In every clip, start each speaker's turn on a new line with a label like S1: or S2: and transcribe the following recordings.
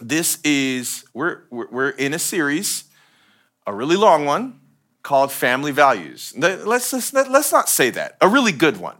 S1: this is, we're, we're in a series, a really long one called Family Values. Let's, let's, let's not say that, a really good one.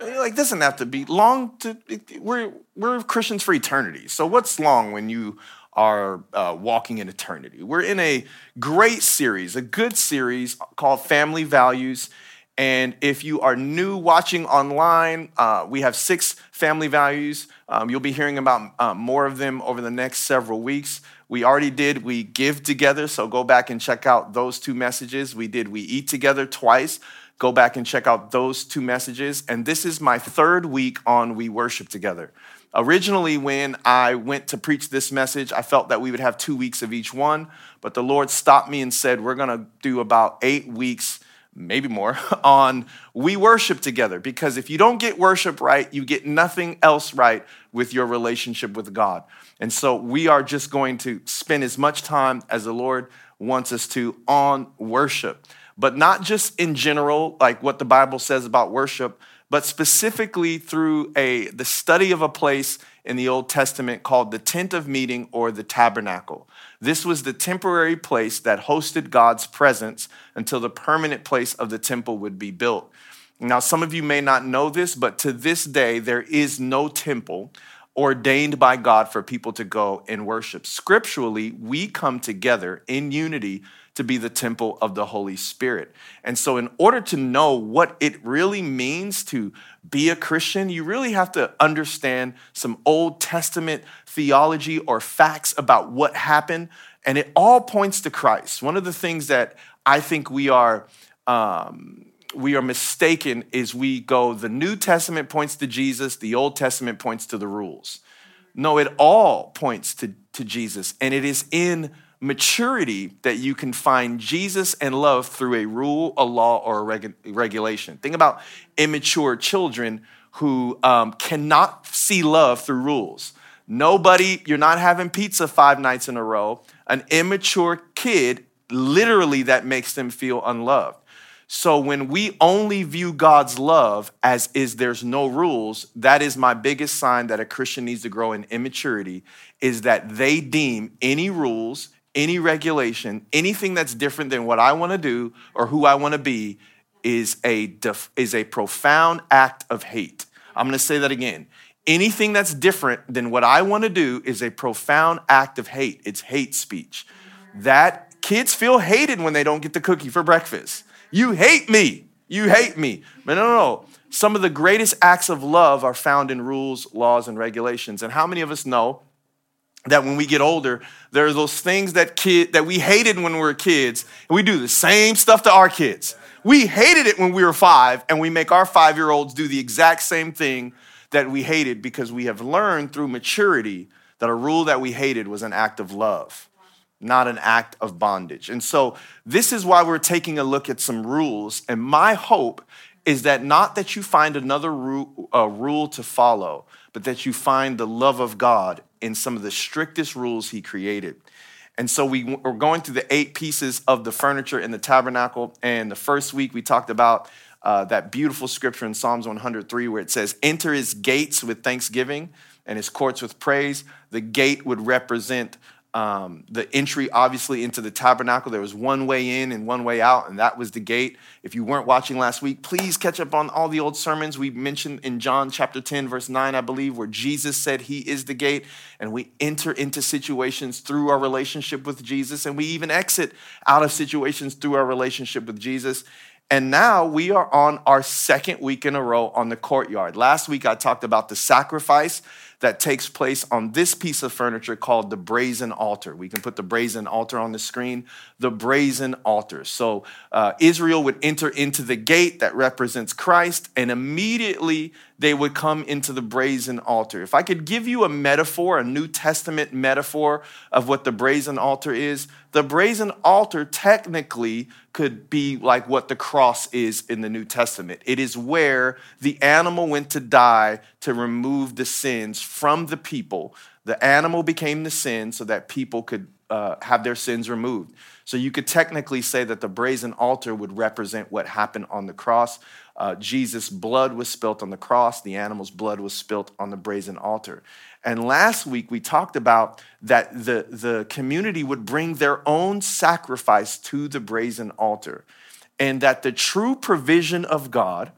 S1: Like doesn't have to be long. To we're we're Christians for eternity. So what's long when you are uh, walking in eternity? We're in a great series, a good series called Family Values. And if you are new watching online, uh, we have six family values. Um, you'll be hearing about uh, more of them over the next several weeks. We already did We Give Together, so go back and check out those two messages. We did We Eat Together twice. Go back and check out those two messages. And this is my third week on We Worship Together. Originally, when I went to preach this message, I felt that we would have two weeks of each one, but the Lord stopped me and said, We're gonna do about eight weeks maybe more, on we worship together. Because if you don't get worship right, you get nothing else right with your relationship with God. And so we are just going to spend as much time as the Lord wants us to on worship, but not just in general, like what the Bible says about worship, but specifically through a the study of a place in the Old Testament called the tent of meeting or the tabernacle. This was the temporary place that hosted God's presence until the permanent place of the temple would be built. Now, some of you may not know this, but to this day, there is no temple ordained by God for people to go and worship. Scripturally, we come together in unity to be the temple of the Holy Spirit. And so, in order to know what it really means to be a Christian, you really have to understand some Old Testament theology or facts about what happened. And it all points to Christ. One of the things that I think we are. Um, we are mistaken is we go the New Testament points to Jesus, the Old Testament points to the rules. No, it all points to, to Jesus, and it is in maturity that you can find Jesus and love through a rule, a law, or a regu- regulation. Think about immature children who um, cannot see love through rules. Nobody, you're not having pizza five nights in a row. An immature kid, literally, that makes them feel unloved. So when we only view God's love as is there's no rules, that is my biggest sign that a Christian needs to grow in immaturity is that they deem any rules, any regulation, anything that's different than what I want to do or who I want to be is a, def- is a profound act of hate. I'm going to say that again. Anything that's different than what I want to do is a profound act of hate. It's hate speech. That kids feel hated when they don't get the cookie for breakfast. You hate me. You hate me. But no, no, no. Some of the greatest acts of love are found in rules, laws, and regulations. And how many of us know that when we get older, there are those things that kid that we hated when we were kids, and we do the same stuff to our kids. We hated it when we were five, and we make our five-year-olds do the exact same thing that we hated because we have learned through maturity that a rule that we hated was an act of love, not an act of bondage. And so this is why we're taking a look at some rules. And my hope is that not that you find another rule, uh, rule to follow, but that you find the love of God in some of the strictest rules he created. And so we are going through the eight pieces of the furniture in the tabernacle. And the first week we talked about uh, that beautiful scripture in Psalms 103 where it says, Enter his gates with thanksgiving and his courts with praise. The gate would represent um, the entry, obviously, into the tabernacle. There was one way in and one way out, and that was the gate. If you weren't watching last week, please catch up on all the old sermons we mentioned in John chapter 10, verse 9, I believe, where Jesus said he is the gate, and we enter into situations through our relationship with Jesus, and we even exit out of situations through our relationship with Jesus. And now we are on our second week in a row on the courtyard. Last week I talked about the sacrifice that takes place on this piece of furniture called the brazen altar. We can put the brazen altar on the screen. The brazen altar. So uh, Israel would enter into the gate that represents Christ, and immediately they would come into the brazen altar. If I could give you a metaphor, a New Testament metaphor of what the brazen altar is, the brazen altar technically could be like what the cross is in the New Testament. It is where the animal went to die to remove the sins from the people. The animal became the sin so that people could uh, have their sins removed. So you could technically say that the brazen altar would represent what happened on the cross. Uh, Jesus' blood was spilt on the cross, the animal's blood was spilt on the brazen altar. And last week we talked about that the, the community would bring their own sacrifice to the brazen altar, and that the true provision of God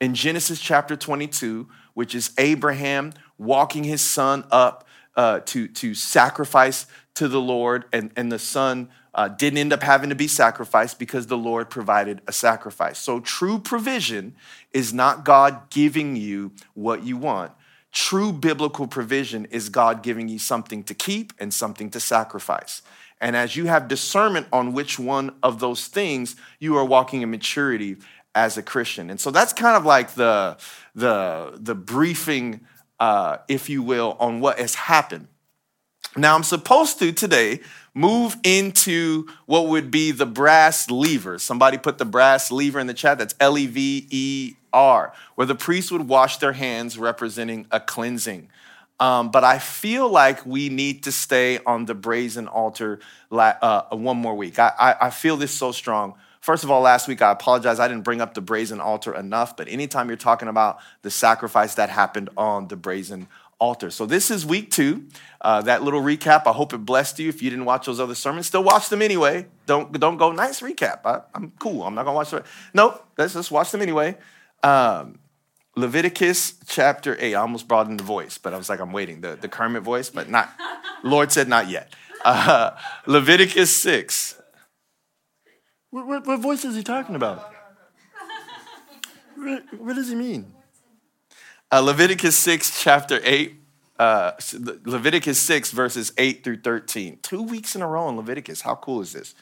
S1: in Genesis chapter 22, which is Abraham walking his son up uh, to, to sacrifice to the Lord, and, and the son uh, didn't end up having to be sacrificed because the Lord provided a sacrifice. So, true provision is not God giving you what you want. True biblical provision is God giving you something to keep and something to sacrifice. And as you have discernment on which one of those things, you are walking in maturity as a Christian. And so that's kind of like the, the, the briefing, uh, if you will, on what has happened. Now, I'm supposed to today move into what would be the brass lever. Somebody put the brass lever in the chat. That's L E V E R, where the priests would wash their hands, representing a cleansing. Um, but I feel like we need to stay on the brazen altar uh, one more week. I, I, I feel this so strong. First of all, last week I apologize. I didn't bring up the brazen altar enough, but anytime you're talking about the sacrifice that happened on the brazen altar. So this is week two. Uh, that little recap. I hope it blessed you. If you didn't watch those other sermons, still watch them anyway. Don't don't go nice recap. I, am cool. I'm not gonna watch it. No, let's just watch them anyway. Um, Leviticus chapter eight. I almost brought in the voice, but I was like, I'm waiting. The the Kermit voice, but not. Lord said not yet. Uh, Leviticus six. What, what, what voice is he talking about? What, what does he mean? Uh, Leviticus 6, chapter 8, uh, Leviticus 6, verses 8 through 13. Two weeks in a row in Leviticus. How cool is this?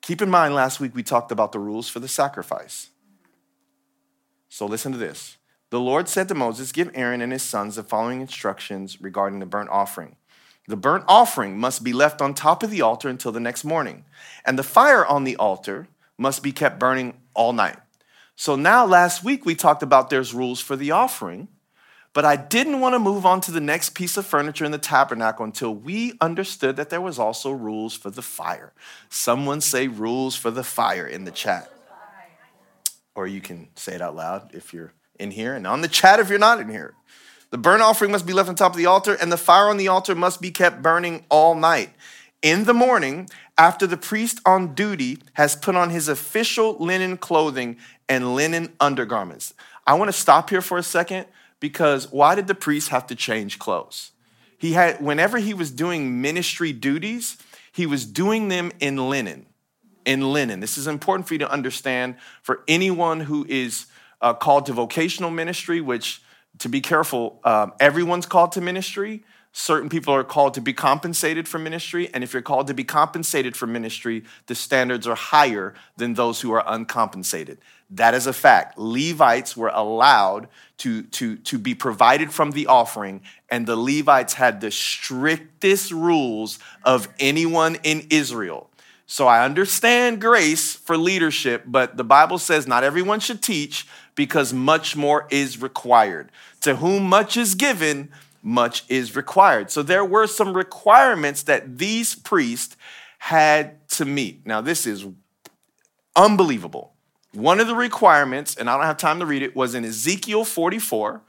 S1: Keep in mind, last week we talked about the rules for the sacrifice. So listen to this. The Lord said to Moses, Give Aaron and his sons the following instructions regarding the burnt offering. The burnt offering must be left on top of the altar until the next morning, and the fire on the altar must be kept burning all night. So now, last week, we talked about there's rules for the offering, but I didn't want to move on to the next piece of furniture in the tabernacle until we understood that there was also rules for the fire. Someone say rules for the fire in the chat. Or you can say it out loud if you're in here, and on the chat if you're not in here. The burnt offering must be left on top of the altar, and the fire on the altar must be kept burning all night. In the morning, after the priest on duty has put on his official linen clothing and linen undergarments. I want to stop here for a second because why did the priest have to change clothes? He had, whenever he was doing ministry duties, he was doing them in linen. In linen. This is important for you to understand for anyone who is uh, called to vocational ministry, which, to be careful, um, everyone's called to ministry. Certain people are called to be compensated for ministry. And if you're called to be compensated for ministry, the standards are higher than those who are uncompensated. That is a fact. Levites were allowed to, to, to be provided from the offering, and the Levites had the strictest rules of anyone in Israel. So I understand grace for leadership, but the Bible says not everyone should teach because much more is required. To whom much is given, much is required. So there were some requirements that these priests had to meet. Now, this is unbelievable. One of the requirements, and I don't have time to read it, was in Ezekiel 44.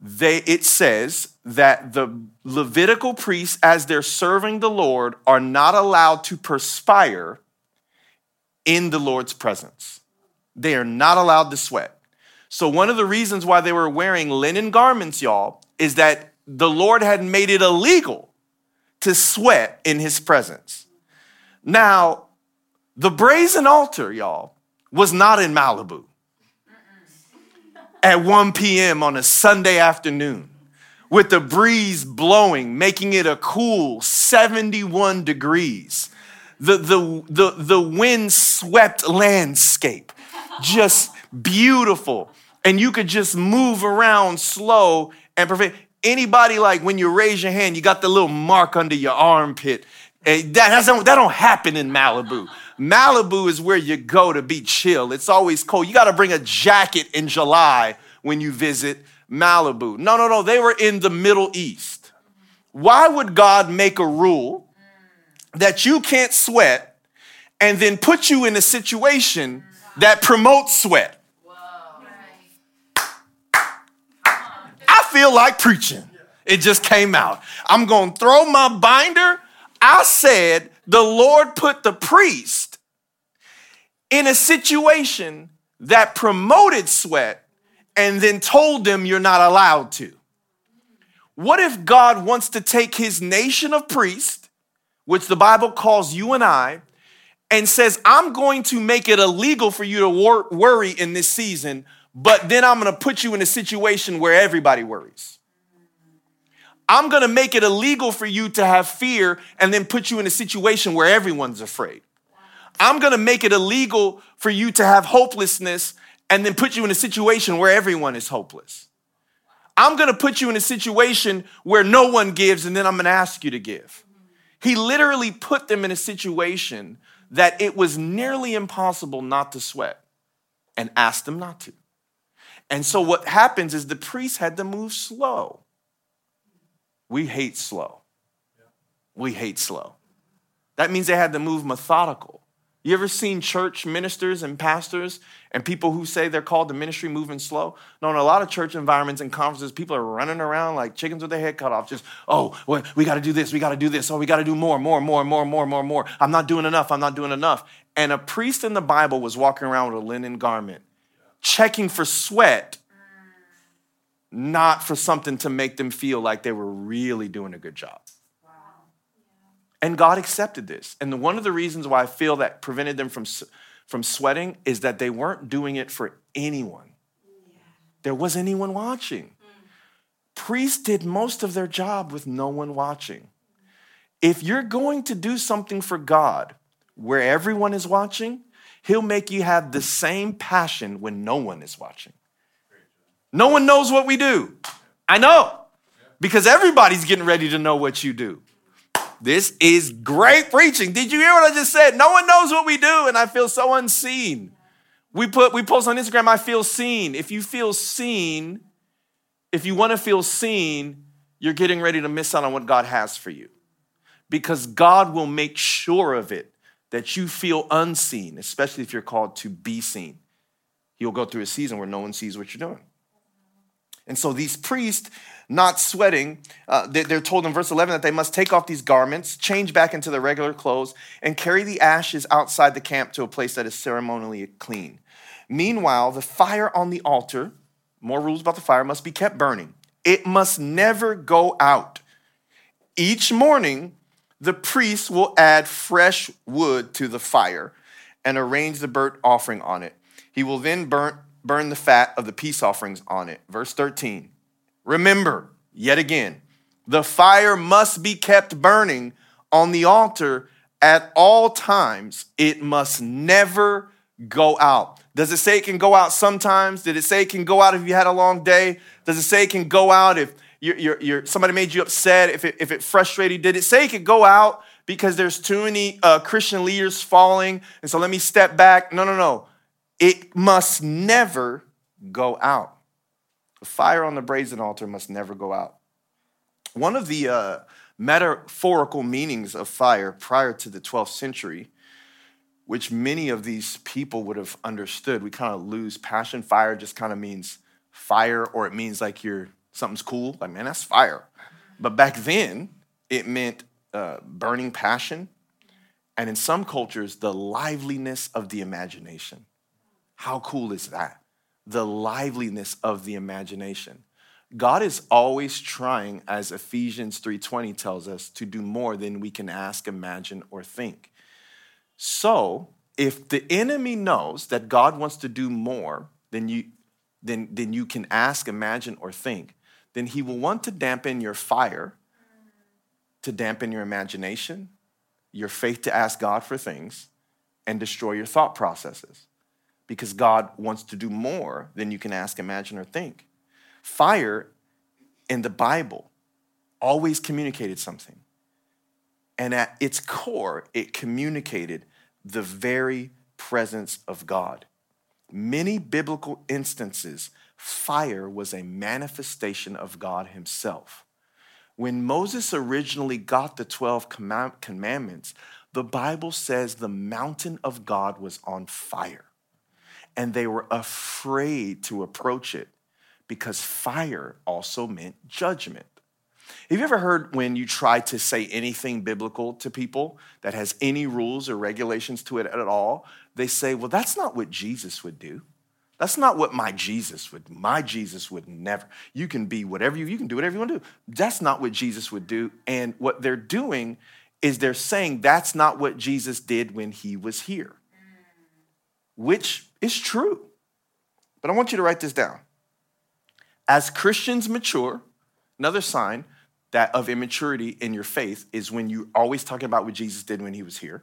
S1: They, it says that the Levitical priests, as they're serving the Lord, are not allowed to perspire in the Lord's presence. They are not allowed to sweat. So, one of the reasons why they were wearing linen garments, y'all, is that the Lord had made it illegal to sweat in his presence. Now, the brazen altar, y'all, was not in Malibu at 1 p.m. on a Sunday afternoon with the breeze blowing, making it a cool 71 degrees. The, the, the, the wind swept landscape, just beautiful. And you could just move around slow and perfect. Anybody like when you raise your hand, you got the little mark under your armpit. That, that don't happen in Malibu. Malibu is where you go to be chill. It's always cold. You got to bring a jacket in July when you visit Malibu. No, no, no. They were in the Middle East. why would God make a rule that you can't sweat and then put you in a situation that promotes sweat? I feel like preaching. It just came out. I'm going to throw my binder. I said the Lord put the priest in a situation that promoted sweat and then told them you're not allowed to. What if God wants to take his nation of priests, which the Bible calls you and I, and says, I'm going to make it illegal for you to wor- worry in this season, but then I'm to put you in a situation where everybody worries. I'm to make it illegal for you to have fear and then put you in a situation where everyone's afraid. I'm to make it illegal for you to have hopelessness and then put you in a situation where everyone is hopeless. I'm to put you in a situation where no one gives and then I'm to ask you to give. He literally put them in a situation that it was nearly impossible not to sweat and asked them not to. And so what happens is the priest had to move slow. We hate slow. We hate slow. That means they had to move methodical. You ever seen church ministers and pastors and people who say they're called to ministry moving slow? No, in a lot of church environments and conferences, people are running around like chickens with their head cut off. Just, oh, we got to do this, we got to do this, oh, we got to do more, more, more, more, more, more, more. I'm not doing enough, I'm not doing enough. And a priest in the Bible was walking around with a linen garment, checking for sweat, not for something to make them feel like they were really doing a good job. And God accepted this. And one of the reasons why I feel that prevented them from, from sweating is that they weren't doing it for anyone. There was anyone watching. Mm. Priests did most of their job with no one watching. If you're going to do something for God where everyone is watching, He'll make you have the same passion when no one is watching. No one knows what we do. I know because everybody's getting ready to know what you do. This is great preaching. Did you hear what I just said? No one knows what we do, and I feel so unseen. We put we post on Instagram, I feel seen. If you feel seen, if you want to feel seen, you're getting ready to miss out on what God has for you. Because God will make sure of it that you feel unseen, especially if you're called to be seen. You'll go through a season where no one sees what you're doing. And so these priests, not sweating, uh, they're told in verse 11 that they must take off these garments, change back into their regular clothes, and carry the ashes outside the camp to a place that is ceremonially clean. Meanwhile, the fire on the altar, more rules about the fire, must be kept burning. It must never go out. Each morning, the priest will add fresh wood to the fire and arrange the burnt offering on it. He will then burn burn the fat of the peace offerings on it. Verse 13. Remember, yet again, the fire must be kept burning on the altar at all times. It must never go out. Does it say it can go out sometimes? Did it say it can go out if you had a long day? Does it say it can go out if you're, you're, you're somebody made you upset, if it, if it frustrated? You, did it say it could go out because there's too many uh, Christian leaders falling? And so let me step back. No, no, no. It must never go out. The fire on the brazen altar must never go out. One of the uh, metaphorical meanings of fire prior to the 12th century, which many of these people would have understood, we kind of lose passion. Fire just kind of means fire, or it means like you're something's cool. Like, man, that's fire. But back then, it meant uh, burning passion, and in some cultures, the liveliness of the imagination. How cool is that? The liveliness of the imagination. God is always trying, as Ephesians 3:20 tells us, to do more than we can ask, imagine, or think. So, if the enemy knows that God wants to do more than you, than, than you can ask, imagine, or think, then he will want to dampen your fire, to dampen your imagination, your faith to ask God for things, and destroy your thought processes because God wants to do more than you can ask, imagine, or think. Fire in the Bible always communicated something. And at its core, it communicated the very presence of God. Many biblical instances, fire was a manifestation of God Himself. When Moses originally got the 12 commandments, the Bible says the mountain of God was on fire and they were afraid to approach it because fire also meant judgment. Have you ever heard when you try to say anything biblical to people that has any rules or regulations to it at all? They say, well, that's not what Jesus would do. That's not what my Jesus would. My Jesus would never. You can be whatever you, you can do whatever you want to do. That's not what Jesus would do. And what they're doing is they're saying that's not what Jesus did when he was here, which is true. But I want you to write this down. As Christians mature, another sign that of immaturity in your faith is when you always talking about what Jesus did when he was here.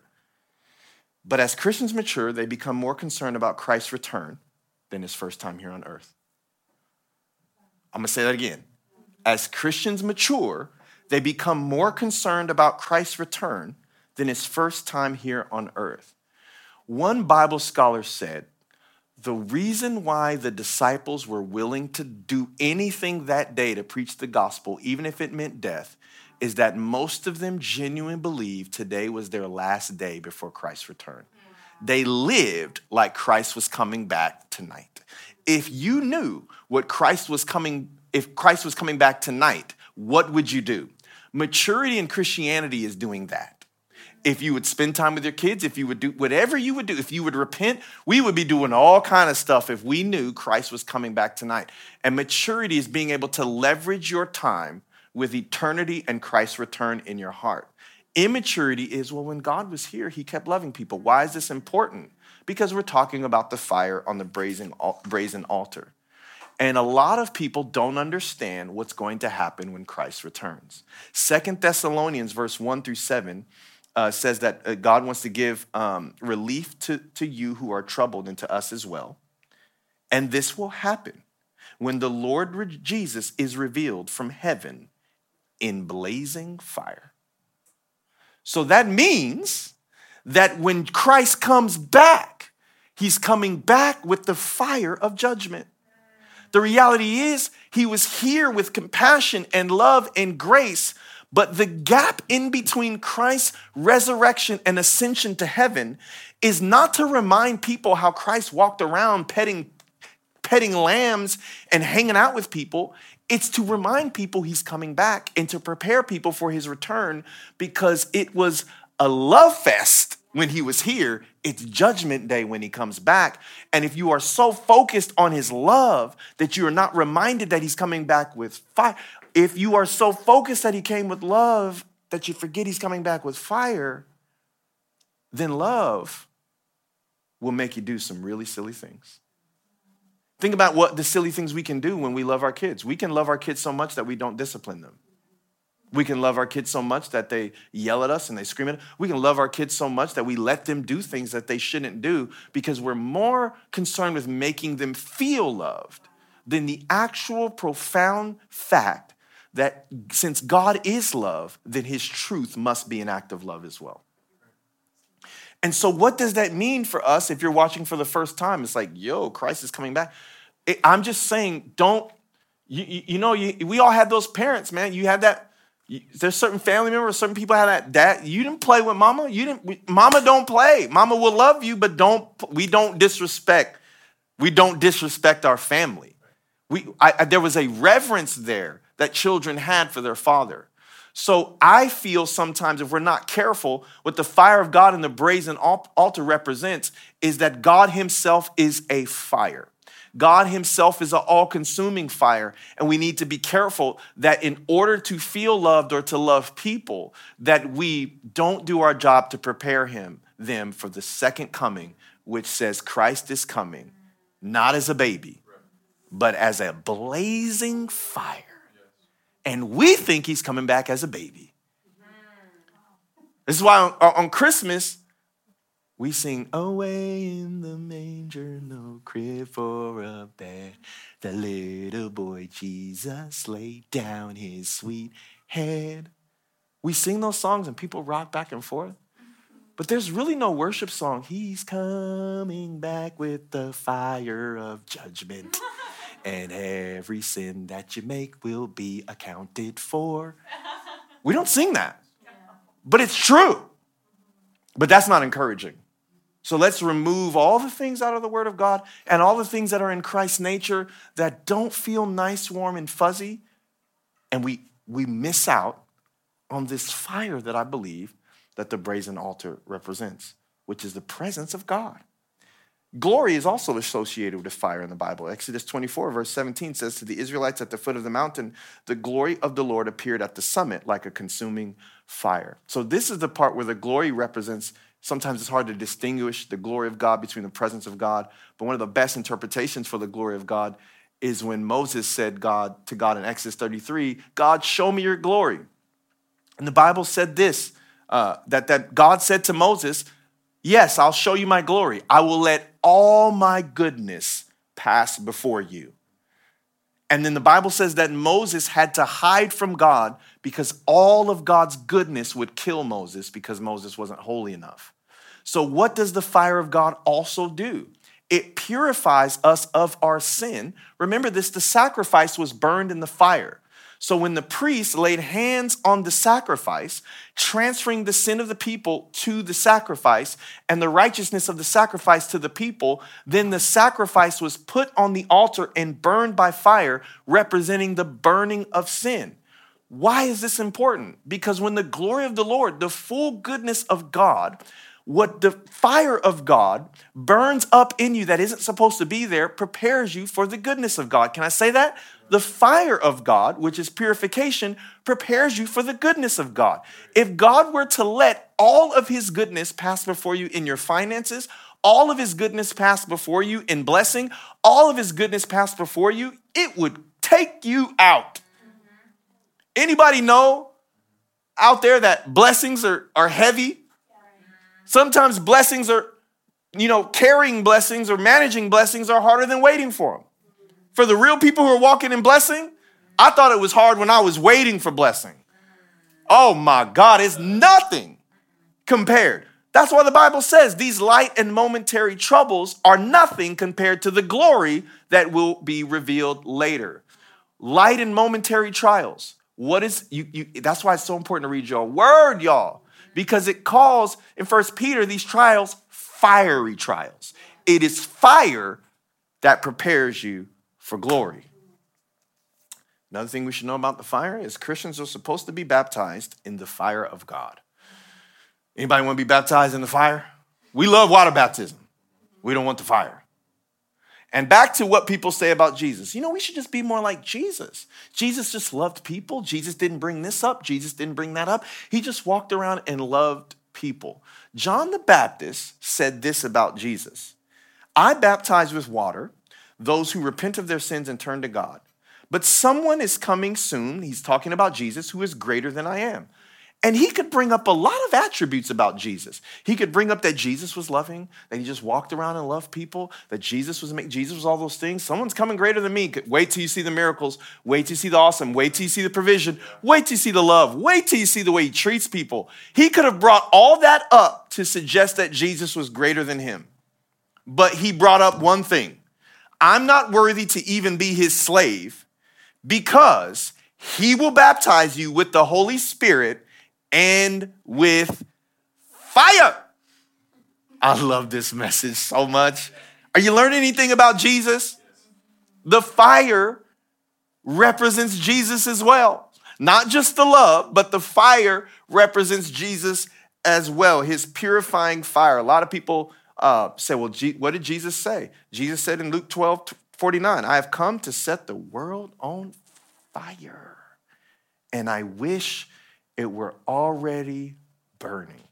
S1: But as Christians mature, they become more concerned about Christ's return than his first time here on earth. I'm gonna say that again. As Christians mature, they become more concerned about Christ's return than his first time here on earth. One Bible scholar said, the reason why the disciples were willing to do anything that day to preach the gospel, even if it meant death, is that most of them genuinely believed today was their last day before Christ's return. They lived like Christ was coming back tonight. If you knew what Christ was coming, if Christ was coming back tonight, what would you do? Maturity in Christianity is doing that if you would spend time with your kids, if you would do whatever you would do, if you would repent, we would be doing all kind of stuff if we knew Christ was coming back tonight. And maturity is being able to leverage your time with eternity and Christ's return in your heart. Immaturity is, well, when God was here, he kept loving people. Why is this important? Because we're talking about the fire on the brazen, brazen altar. And a lot of people don't understand what's going to happen when Christ returns. Second Thessalonians, verse 1 through 7, uh, says that uh, God wants to give um, relief to, to you who are troubled and to us as well. And this will happen when the Lord Jesus is revealed from heaven in blazing fire. So that means that when Christ comes back, he's coming back with the fire of judgment. The reality is, he was here with compassion and love and grace but the gap in between Christ's resurrection and ascension to heaven is not to remind people how Christ walked around petting, petting lambs and hanging out with people. It's to remind people he's coming back and to prepare people for his return because it was a love fest when he was here. It's judgment day when he comes back. And if you are so focused on his love that you are not reminded that he's coming back with fire, if you are so focused that he came with love that you forget he's coming back with fire, then love will make you do some really silly things. Think about what the silly things we can do when we love our kids. We can love our kids so much that we don't discipline them. We can love our kids so much that they yell at us and they scream at us. We can love our kids so much that we let them do things that they shouldn't do because we're more concerned with making them feel loved than the actual profound fact that since God is love, then his truth must be an act of love as well. And so, what does that mean for us if you're watching for the first time? It's like, yo, Christ is coming back. It, I'm just saying, don't, you, you know, you, we all had those parents, man. You had that, you, there's certain family members, certain people had that dad. You didn't play with mama. You didn't, we, mama don't play. Mama will love you, but don't, we don't disrespect, we don't disrespect our family. We, I, I, there was a reverence there that children had for their father. So I feel sometimes if we're not careful, what the fire of God and the brazen altar represents is that God Himself is a fire. God Himself is an all consuming fire. And we need to be careful that in order to feel loved or to love people, that we don't do our job to prepare Him, them for the second coming, which says Christ is coming, not as a baby, but as a blazing fire and we think he's coming back as a baby. This is why on, on Christmas, we sing, Away in the manger, no crib for a bed. The little boy Jesus laid down his sweet head. We sing those songs and people rock back and forth. But there's really no worship song. He's coming back with the fire of judgment and every sin that you make will be accounted for. We don't sing that, but it's true. But that's not encouraging. So let's remove all the things out of the Word of God and all the things that are in Christ's nature that don't feel nice, warm, and fuzzy. And we, we miss out on this fire that I believe that the brazen altar represents, which is the presence of God. Glory is also associated with fire in the Bible. Exodus 24, verse 17 says, To the Israelites at the foot of the mountain, the glory of the Lord appeared at the summit like a consuming fire. So, this is the part where the glory represents Sometimes it's hard to distinguish the glory of God between the presence of God. But one of the best interpretations for the glory of God is when Moses said God to God in Exodus 33, God, show me your glory. And the Bible said this, uh, that, that God said to Moses, Yes, I'll show you my glory. I will let all my goodness pass before you. And then the Bible says that Moses had to hide from God because all of God's goodness would kill Moses because Moses wasn't holy enough. So, what does the fire of God also do? It purifies us of our sin. Remember this the sacrifice was burned in the fire. So, when the priest laid hands on the sacrifice, transferring the sin of the people to the sacrifice and the righteousness of the sacrifice to the people, then the sacrifice was put on the altar and burned by fire, representing the burning of sin. Why is this important? Because when the glory of the Lord, the full goodness of God, what the fire of God burns up in you that isn't supposed to be there prepares you for the goodness of God. Can I say that? The fire of God, which is purification, prepares you for the goodness of God. If God were to let all of his goodness pass before you in your finances, all of his goodness pass before you in blessing, all of his goodness pass before you, it would take you out. Anybody know out there that blessings are, are heavy? Sometimes blessings are, you know, carrying blessings or managing blessings are harder than waiting for them. For the real people who are walking in blessing, I thought it was hard when I was waiting for blessing. Oh my God, it's nothing compared. That's why the Bible says these light and momentary troubles are nothing compared to the glory that will be revealed later. Light and momentary trials. What is you, you that's why it's so important to read your word, y'all because it calls in First Peter these trials fiery trials. It is fire that prepares you for glory. Another thing we should know about the fire is Christians are supposed to be baptized in the fire of God. Anybody want to be baptized in the fire? We love water baptism. We don't want the fire. And back to what people say about Jesus. You know, we should just be more like Jesus. Jesus just loved people. Jesus didn't bring this up. Jesus didn't bring that up. He just walked around and loved people. John the Baptist said this about Jesus I baptize with water those who repent of their sins and turn to God. But someone is coming soon, he's talking about Jesus, who is greater than I am. And he could bring up a lot of attributes about Jesus. He could bring up that Jesus was loving, that he just walked around and loved people, that Jesus was Jesus was all those things. Someone's coming greater than me. Wait till you see the miracles. Wait till you see the awesome. Wait till you see the provision. Wait till you see the love. Wait till you see the way he treats people. He could have brought all that up to suggest that Jesus was greater than him. But he brought up one thing. I'm not worthy to even be his slave because he will baptize you with the Holy Spirit and with fire. I love this message so much. Are you learning anything about Jesus? The fire represents Jesus as well. Not just the love, but the fire represents Jesus as well, his purifying fire. A lot of people uh, say, well, G- what did Jesus say? Jesus said in Luke 12 49, I have come to set the world on fire. And I wish it were already burning.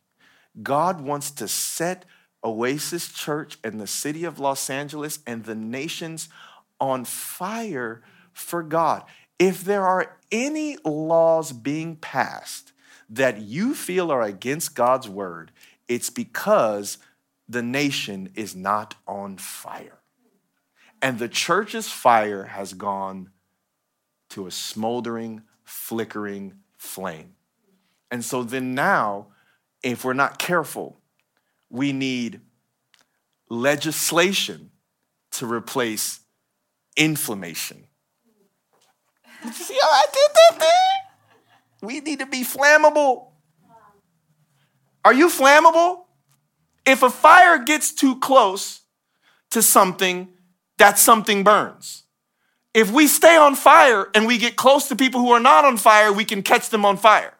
S1: God wants to set Oasis Church and the city of Los Angeles and the nations on fire for God. If there are any laws being passed that you feel are against God's word, it's because the nation is not on fire. And the church's fire has gone to a smoldering, flickering flame. And so then now, if we're not careful, we need legislation to replace inflammation. See how I did that there? We need to be flammable. Are you flammable? If a fire gets too close to something, that something burns. If we stay on fire and we get close to people who are not on fire, we can catch them on fire.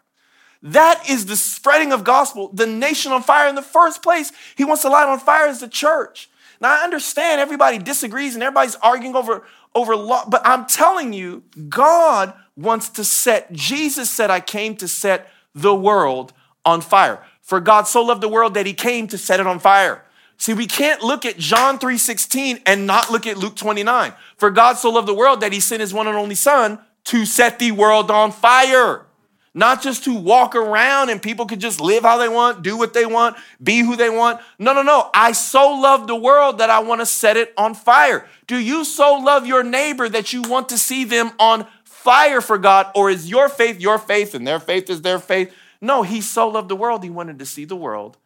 S1: That is the spreading of gospel, the nation on fire in the first place. He wants to light on fire as the church. Now I understand everybody disagrees and everybody's arguing over over law, but I'm telling you, God wants to set Jesus said I came to set the world on fire. For God so loved the world that he came to set it on fire. See, we can't look at John 3:16 and not look at Luke 29. For God so loved the world that he sent his one and only son to set the world on fire not just to walk around and people could just live how they want, do what they want, be who they want. No, no, no. I so love the world that I want to set it on fire. Do you so love your neighbor that you want to see them on fire for God? Or is your faith your faith and their faith is their faith? No, he so loved the world, he wanted to see the world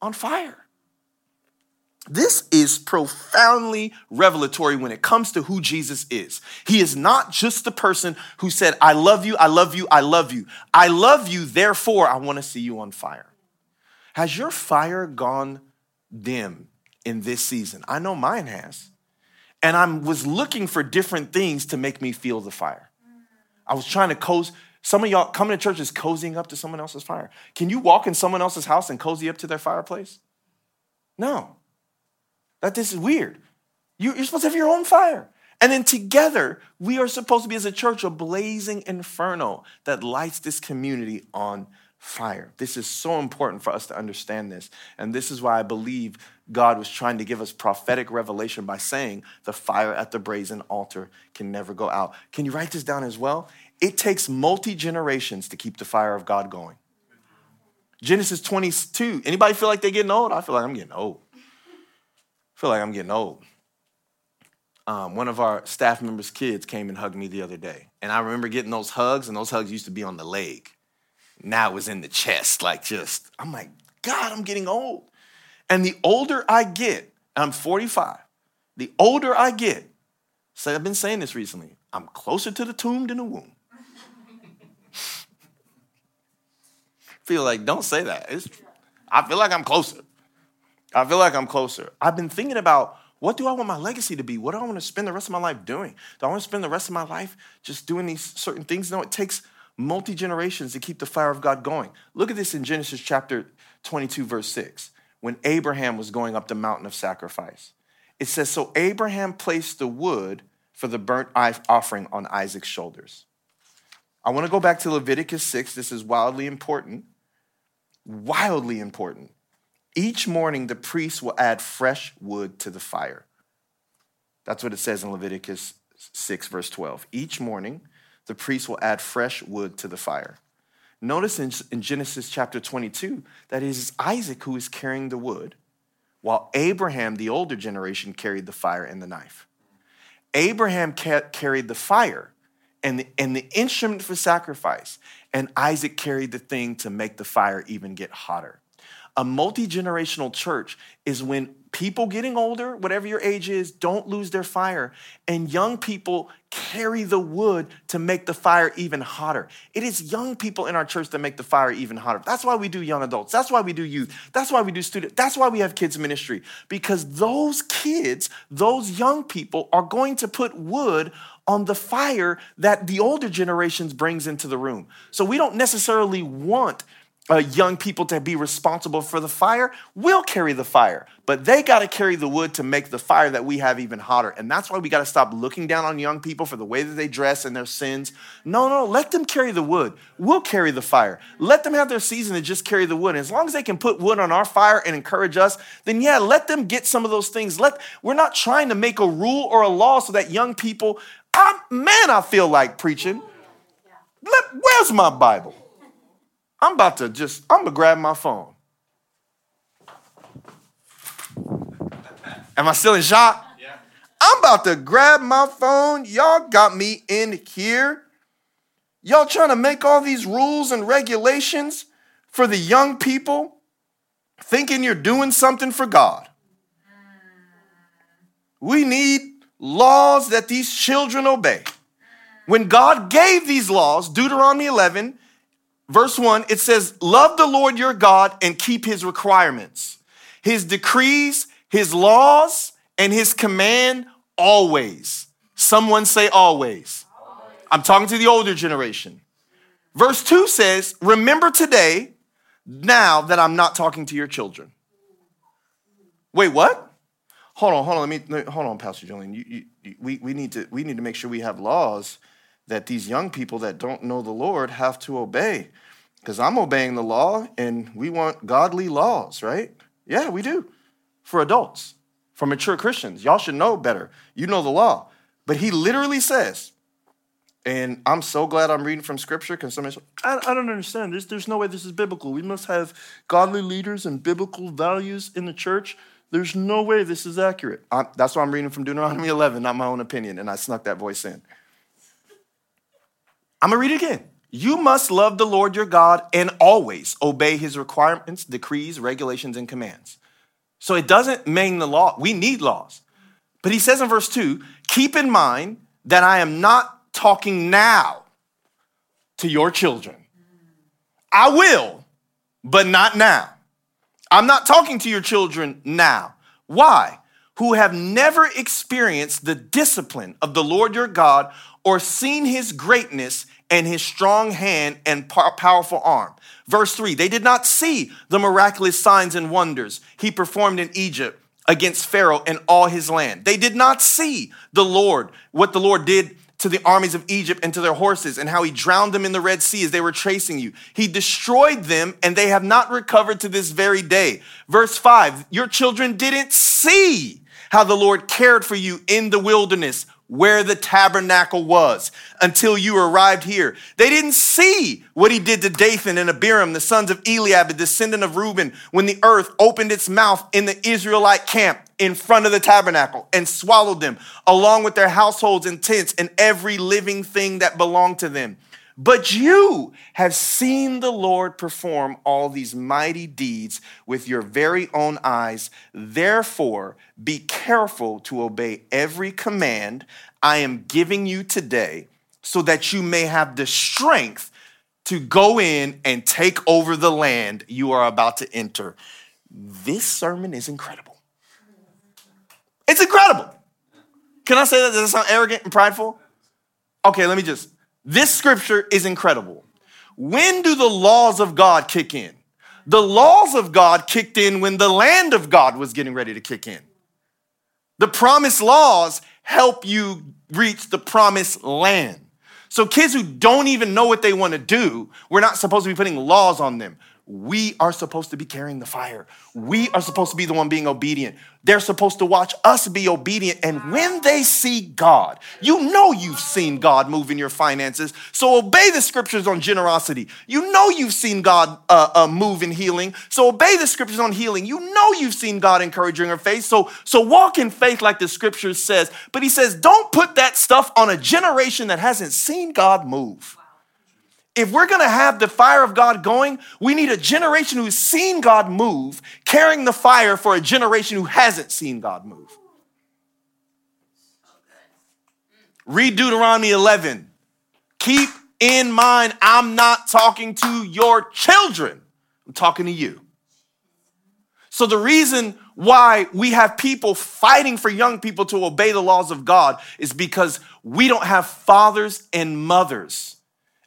S1: on fire. This is profoundly revelatory when it comes to who Jesus is. He is not just the person who said, I love you, I love you, I love you. I love you, therefore I want to see you on fire. Has your fire gone dim in this season? I know mine has. And I was looking for different things to make me feel the fire. I was trying to cozy. Some of y'all coming to church is cozying up to someone else's fire. Can you walk in someone else's house and cozy up to their fireplace? No. That this is weird. You, are supposed to have your own fire. And then together, we are supposed to be as a church a blazing inferno that lights this community on fire. This is so important for us to understand this. And this is why I believe God was trying to give us prophetic revelation by saying the fire at the brazen altar can never go out. Can you write this down as well? It takes multi generations to keep the fire of God going. Genesis 22. Anybody feel like they're getting old? I feel like I'm getting old feel like I'm getting old. Um, one of our staff members' kids came and hugged me the other day. And I remember getting those hugs, and those hugs used to be on the leg. Now it was in the chest, like just, I'm like, God, I'm getting old. And the older I get, I'm 45, the older I get, so I've been saying this recently, I'm closer to the tomb than the womb. feel like, don't say that. It's, I feel like I'm closer. I feel like I'm closer. I've been thinking about what do I want my legacy to be? What do I want to spend the rest of my life doing? Do I want to spend the rest of my life just doing these certain things? No, it takes multi generations to keep the fire of God going. Look at this in Genesis chapter 22, verse 6, when Abraham was going up the mountain of sacrifice. It says, So Abraham placed the wood for the burnt offering on Isaac's shoulders. I want to go back to Leviticus 6. This is wildly important. Wildly important. Each morning, the priest will add fresh wood to the fire. That's what it says in Leviticus 6, verse 12. Each morning, the priest will add fresh wood to the fire. Notice in, in Genesis chapter 22 that it is Isaac who is carrying the wood, while Abraham, the older generation, carried the fire and the knife. Abraham ca- carried the fire and the, and the instrument for sacrifice, and Isaac carried the thing to make the fire even get hotter. A multi generational church is when people getting older, whatever your age is, don't lose their fire, and young people carry the wood to make the fire even hotter. It is young people in our church that make the fire even hotter. That's why we do young adults. That's why we do youth. That's why we do student. That's why we have kids ministry because those kids, those young people are going to put wood on the fire that the older generations brings into the room. So we don't necessarily want uh, young people to be responsible for the fire, we'll carry the fire. But they got to carry the wood to make the fire that we have even hotter. And that's why we got to stop looking down on young people for the way that they dress and their sins. No, no, let them carry the wood. We'll carry the fire. Let them have their season to just carry the wood. And as long as they can put wood on our fire and encourage us, then yeah, let them get some of those things. Let we're not trying to make a rule or a law so that young people, I'm, man, I feel like preaching. Let, where's my Bible? I'm about to just, I'm gonna grab my phone. Am I still in shock? Yeah. I'm about to grab my phone. Y'all got me in here. Y'all trying to make all these rules and regulations for the young people, thinking you're doing something for God. We need laws that these children obey. When God gave these laws, Deuteronomy 11, verse 1, it says, Love the Lord your God and keep his requirements, his decrees, his laws, and his command always. Someone say always. always. I'm talking to the older generation. Verse 2 says, Remember today, now that I'm not talking to your children. Wait, what? Hold on, hold on. Let me hold on, Pastor Julian. You, you, we, we, need to, we need to make sure we have laws that these young people that don't know the Lord have to obey. Because I'm obeying the law and we want godly laws, right? Yeah, we do. For adults, for mature Christians. Y'all should know better. You know the law. But he literally says, and I'm so glad I'm reading from scripture because somebody says, I, I don't understand. There's, there's no way this is biblical. We must have godly leaders and biblical values in the church. There's no way this is accurate. I, that's why I'm reading from Deuteronomy 11, not my own opinion. And I snuck that voice in. I'm going to read it again. You must love the Lord your God and always obey his requirements, decrees, regulations, and commands. So it doesn't mean the law. We need laws. But he says in verse 2 keep in mind that I am not talking now to your children. I will, but not now. I'm not talking to your children now. Why? Who have never experienced the discipline of the Lord your God or seen his greatness and his strong hand and powerful arm. Verse 3 They did not see the miraculous signs and wonders he performed in Egypt against Pharaoh and all his land. They did not see the Lord, what the Lord did to the armies of Egypt and to their horses, and how he drowned them in the Red Sea as they were chasing you. He destroyed them, and they have not recovered to this very day. Verse 5 Your children didn't see how the Lord cared for you in the wilderness where the tabernacle was until you arrived here. They didn't see what he did to Dathan and Abiram, the sons of Eliab, a descendant of Reuben, when the earth opened its mouth in the Israelite camp in front of the tabernacle and swallowed them, along with their households and tents and every living thing that belonged to them. But you have seen the Lord perform all these mighty deeds with your very own eyes. Therefore, be careful to obey every command I am giving you today, so that you may have the strength to go in and take over the land you are about to enter. This sermon is incredible. It's incredible. Can I say that? Does it sound arrogant and prideful? Okay, let me just this scripture is incredible. When do the laws of God kick in? The laws of God kicked in when the land of God was getting ready to kick in. The promised laws help you reach the promised land. So, kids who don't even know what they want to do, we're not supposed to be putting laws on them. We are supposed to be carrying the fire. We are supposed to be the one being obedient. They're supposed to watch us be obedient. And when they see God, you know you've seen God move in your finances. So obey the scriptures on generosity. You know you've seen God uh, uh, move in healing. So obey the scriptures on healing. You know you've seen God encouraging your faith. So, so walk in faith like the scriptures says. But he says, don't put that stuff on a generation that hasn't seen God move. If we're gonna have the fire of God going, we need a generation who's seen God move, carrying the fire for a generation who hasn't seen God move. Read Deuteronomy 11. Keep in mind, I'm not talking to your children, I'm talking to you. So, the reason why we have people fighting for young people to obey the laws of God is because we don't have fathers and mothers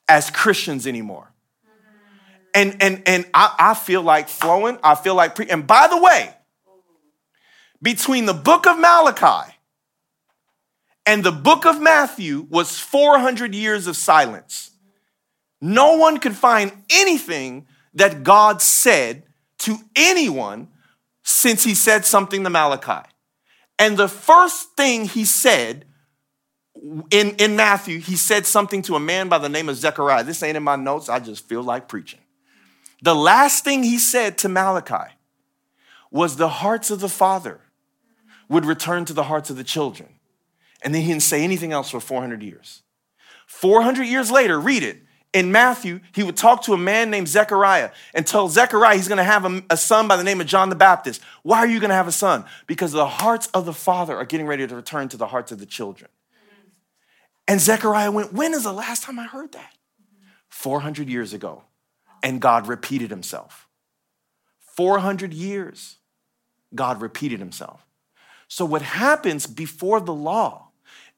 S1: as Christians anymore. And and and I, I feel like flowing. I feel like pre. And by the way, between the book of Malachi and the book of Matthew was 400 years of silence. No one could find anything that God said to anyone since he said something to Malachi. And the first thing he said in, in Matthew, he said something to a man by the name of Zechariah. This ain't in my notes, I just feel like preaching. The last thing he said to Malachi was the hearts of the father would return to the hearts of the children. And then he didn't say anything else for 400 years. 400 years later, read it. in Matthew, he would talk to a man named Zechariah and tell Zechariah he's going to have a, a, son by the name of John the Baptist. Why are you going to have a son? Because the hearts of the father are getting ready to return to the hearts of the children. And Zechariah went, When is the last time I heard that? 400 years ago. And God repeated himself. 400 years, God repeated himself. So, what happens before the law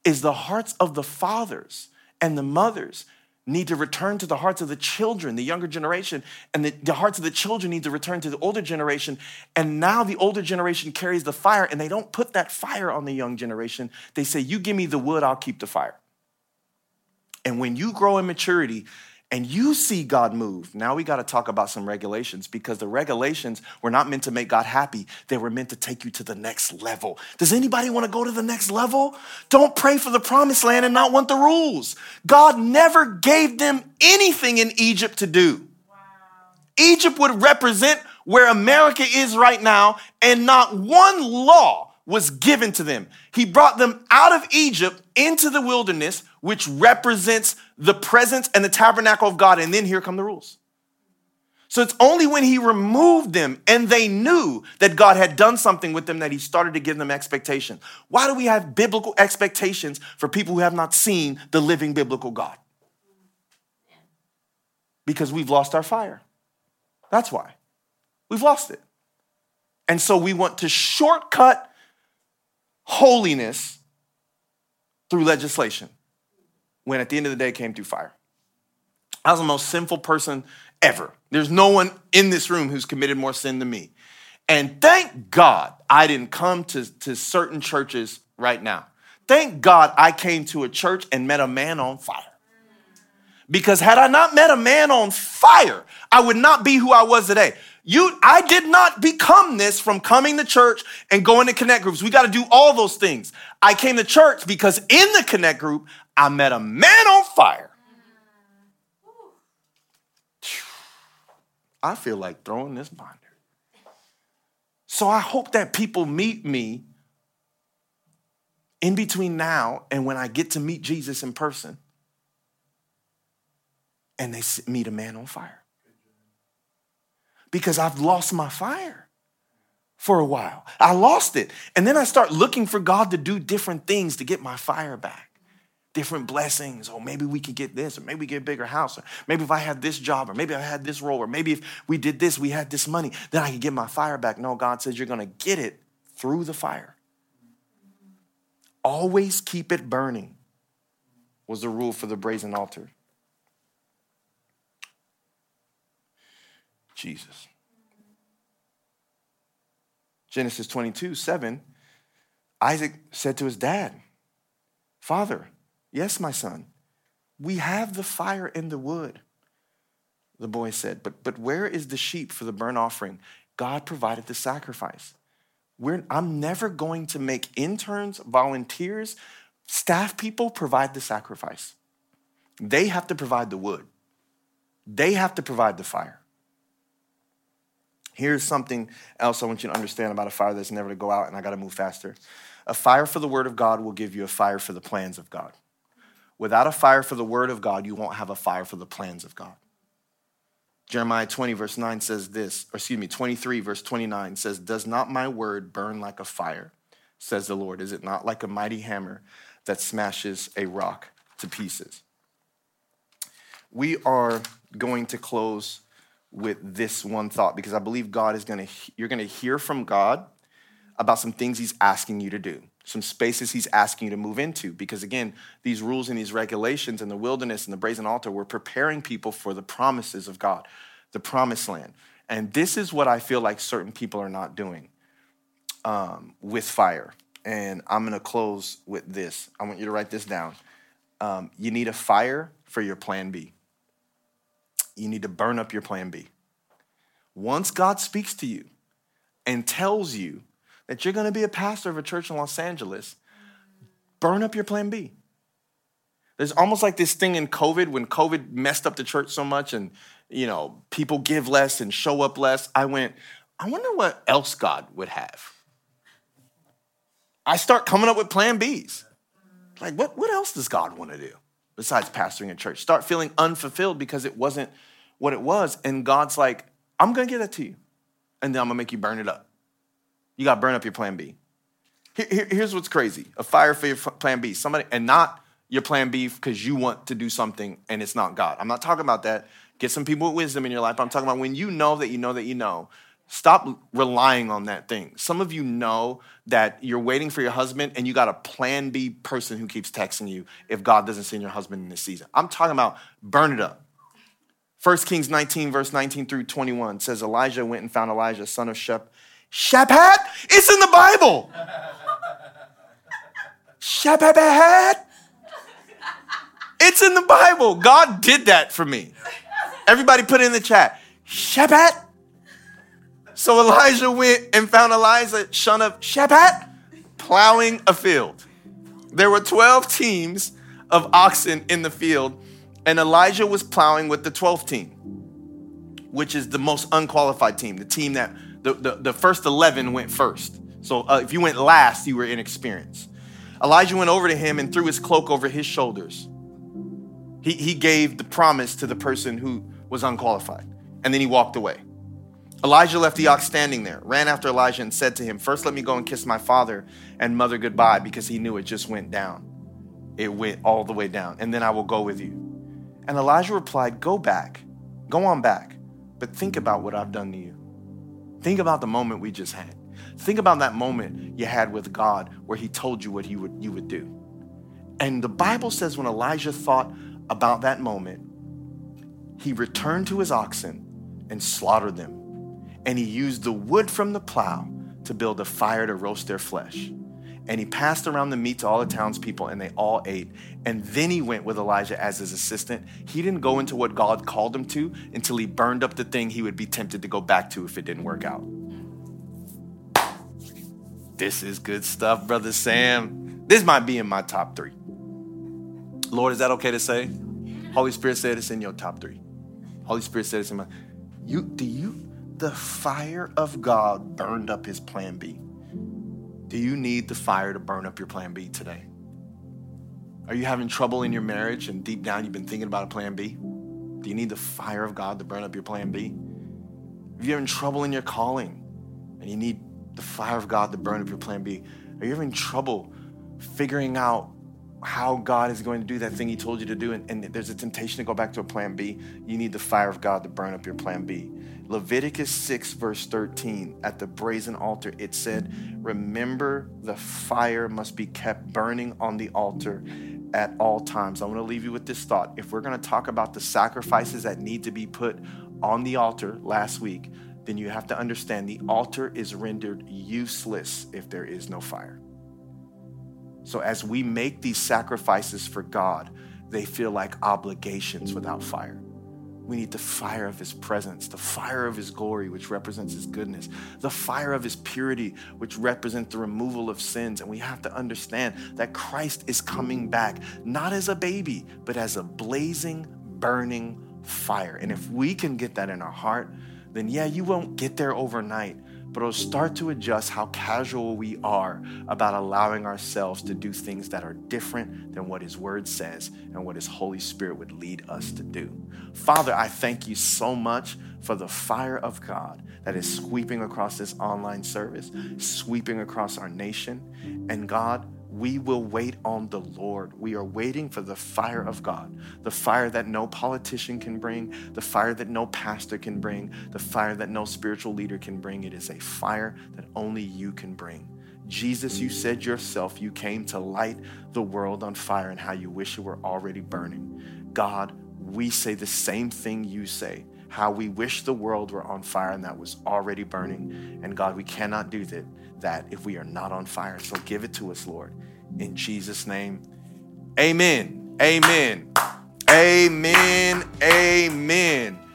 S1: is the hearts of the fathers and the mothers need to return to the hearts of the children, the younger generation, and the, the, hearts of the children need to return to the older generation. And now the older generation carries the fire, and they don't put that fire on the young generation. They say, You give me the wood, I'll keep the fire. And when you grow in maturity, and you see God move. Now we got to talk about some regulations because the regulations were not meant to make God happy. They were meant to take you to the next level. Does anybody want to go to the next level? Don't pray for the promised land and not want the rules. God never gave them anything in Egypt to do. Wow. Egypt would represent where America is right now, and not one law was given to them. He brought them out of Egypt into the wilderness, which represents the presence and the tabernacle of God. And then here come the rules. So it's only when he removed them and they knew that God had done something with them that he started to give them expectation. Why do we have biblical expectations for people who have not seen the living biblical God? Because we've lost our fire. That's why. We've lost it. And so we want to shortcut holiness through legislation when at the end of the day came through fire. I was the most sinful person ever. There's no one in this room who's committed more sin than me. And thank God I didn't come to, to certain churches right now. Thank God I came to a church and met a man on fire. Because had I not met a man on fire, I would not be who I was today. You, I did not become this from coming to church and going to connect groups. We got to do all those things. I came to church because in the connect group, I met a man on fire. I feel like throwing this binder. So I hope that people meet me in between now and when I get to meet Jesus in person and they meet a man on fire because I've lost my fire for a while. I lost it. And then I start looking for God to do different things to get my fire back. Different blessings, or maybe we could get this, or maybe we get a bigger house, or maybe if I had this job, or maybe I had this role, or maybe if we did this, we had this money, then I could get my fire back. No, God says you're gonna get it through the fire. Always keep it burning, was the rule for the brazen altar. Jesus. Genesis 22, 7, Isaac said to his dad, Father, yes, my son, we have the fire and the wood. The boy said, But, but where is the sheep for the burnt offering? God provided the sacrifice. We're, I'm never going to make interns, volunteers, staff people provide the sacrifice. They have to provide the wood, they have to provide the fire. Here's something else I want you to understand about a fire that's never to go out, and I got to move faster. A fire for the word of God will give you a fire for the plans of God. Without a fire for the word of God, you won't have a fire for the plans of God. Jeremiah 20, verse 9 says this, or excuse me, 23, verse 29 says, Does not my word burn like a fire, says the Lord? Is it not like a mighty hammer that smashes a rock to pieces? We are going to close with this one thought because I believe God is going to, you're going to hear from God about some things He's asking you to do, some spaces He's asking you to move into. Because again, these rules and these regulations in the wilderness and the brazen altar were preparing people for the promises of God, the promised land. And this is what I feel like certain people are not doing um, with fire. And I'm going to close with this. I want you to write this down. Um, you need a fire for your plan B you need to burn up your plan B. Once God speaks to you and tells you that you're going to be a pastor of a church in Los Angeles, burn up your plan B. There's almost like this thing in COVID when COVID messed up the church so much and you know, people give less and show up less. I went, I wonder what else God would have. I start coming up with plan Bs. Like, what, what else does God want to do? besides pastoring a church. Start feeling unfulfilled because it wasn't what it was. And God's like, I'm gonna give that to you. And then I'm gonna make you burn it up. You gotta burn up your plan B. Here, here's what's crazy a fire for your plan B. Somebody, and not your plan B because you want to do something and it's not God. I'm not talking about that. Get some people with wisdom in your life. I'm talking about when you know that you know that you know. Stop relying on that thing. Some of you know that you're waiting for your husband and you got a plan B person who keeps texting you if God doesn't send your husband in this season. I'm talking about burn it up. 1 Kings 19, verse 19 through 21 says Elijah went and found Elisha, son of Shep. Shaphat? It's in the Bible. Shaphat? It's in the Bible. God did that for me. Everybody put it in the chat. Shaphat? So Elijah went and found Elisha, son of Shaphat, plowing a field. There were 12 teams of oxen in the field, and Elisha was plowing with the 12th team, which is the most unqualified team, the team that the, the, the first 11 went first. So uh, if you went last, you were inexperienced. Elijah went over to him and threw his cloak over his shoulders. He, he gave the promise to the person who was unqualified, and then he walked away. Elisha left the ox standing there, ran after Elijah, and said to him, First, let me go and kiss my father and mother goodbye, because he knew it just went down. It went all the way down, and then I will go with you. And Elijah replied, Go back, go on back, but think about what I've done to you. Think about the moment we just had. Think about that moment you had with God where he told you what he would, you would do. And the Bible says when Elisha thought about that moment, he returned to his oxen and slaughtered them and he used the wood from the plow to build a fire to roast their flesh. And he passed around the meat to all the townspeople, and they all ate. And then he went with Elijah as his assistant. He didn't go into what God called him to until he burned up the thing he would be tempted to go back to if it didn't work out. This is good stuff, Brother Sam. This might be in my top three. Lord, is that okay to say? Holy Spirit said it's in your top three. Holy Spirit said it's in my. You do you the fire of God burned up his plan B. Do you need the fire to burn up your plan B today? Are you having trouble in your marriage and deep down you've been thinking about a plan B? Do you need the fire of God to burn up your plan B? Are you're having trouble in your calling and you need the fire of God to burn up your plan B? Are you having trouble figuring out how God is going to do that thing He told you to do, and, and, there's a temptation to go back to a plan B, you need the fire of God to burn up your plan B. Leviticus 6, verse 13, at the brazen altar, it said, Remember the fire must be kept burning on the altar at all times. I want to leave you with this thought. If we're going to talk about the sacrifices that need to be put on the altar last week, then you have to understand the altar is rendered useless if there is no fire. So as we make these sacrifices for God, they feel like obligations without fire. We need the fire of his presence, the fire of his glory, which represents his goodness, the fire of his purity, which represents the removal of sins. And we have to understand that Christ is coming back, not as a baby, but as a blazing, burning fire. And if we can get that in our heart, then yeah, you won't get there overnight, but it'll start to adjust how casual we are about allowing ourselves to do things that are different than what His Word says and what His Holy Spirit would lead us to do. Father, I thank you so much for the fire of God that is sweeping across this online service, sweeping across our nation. And God, we will wait on the Lord. We are waiting for the fire of God, the fire that no politician can bring, the fire that no pastor can bring, the fire that no spiritual leader can bring. It is a fire that only you can bring. Jesus, you said yourself you came to light the world on fire and how you wish it were already burning. God, we say the same thing you say how we wish the world were on fire and that was already burning. And God, we cannot do that, that if we are not on fire. So give it to us, Lord. In Jesus' name, amen. Amen. Amen. Amen.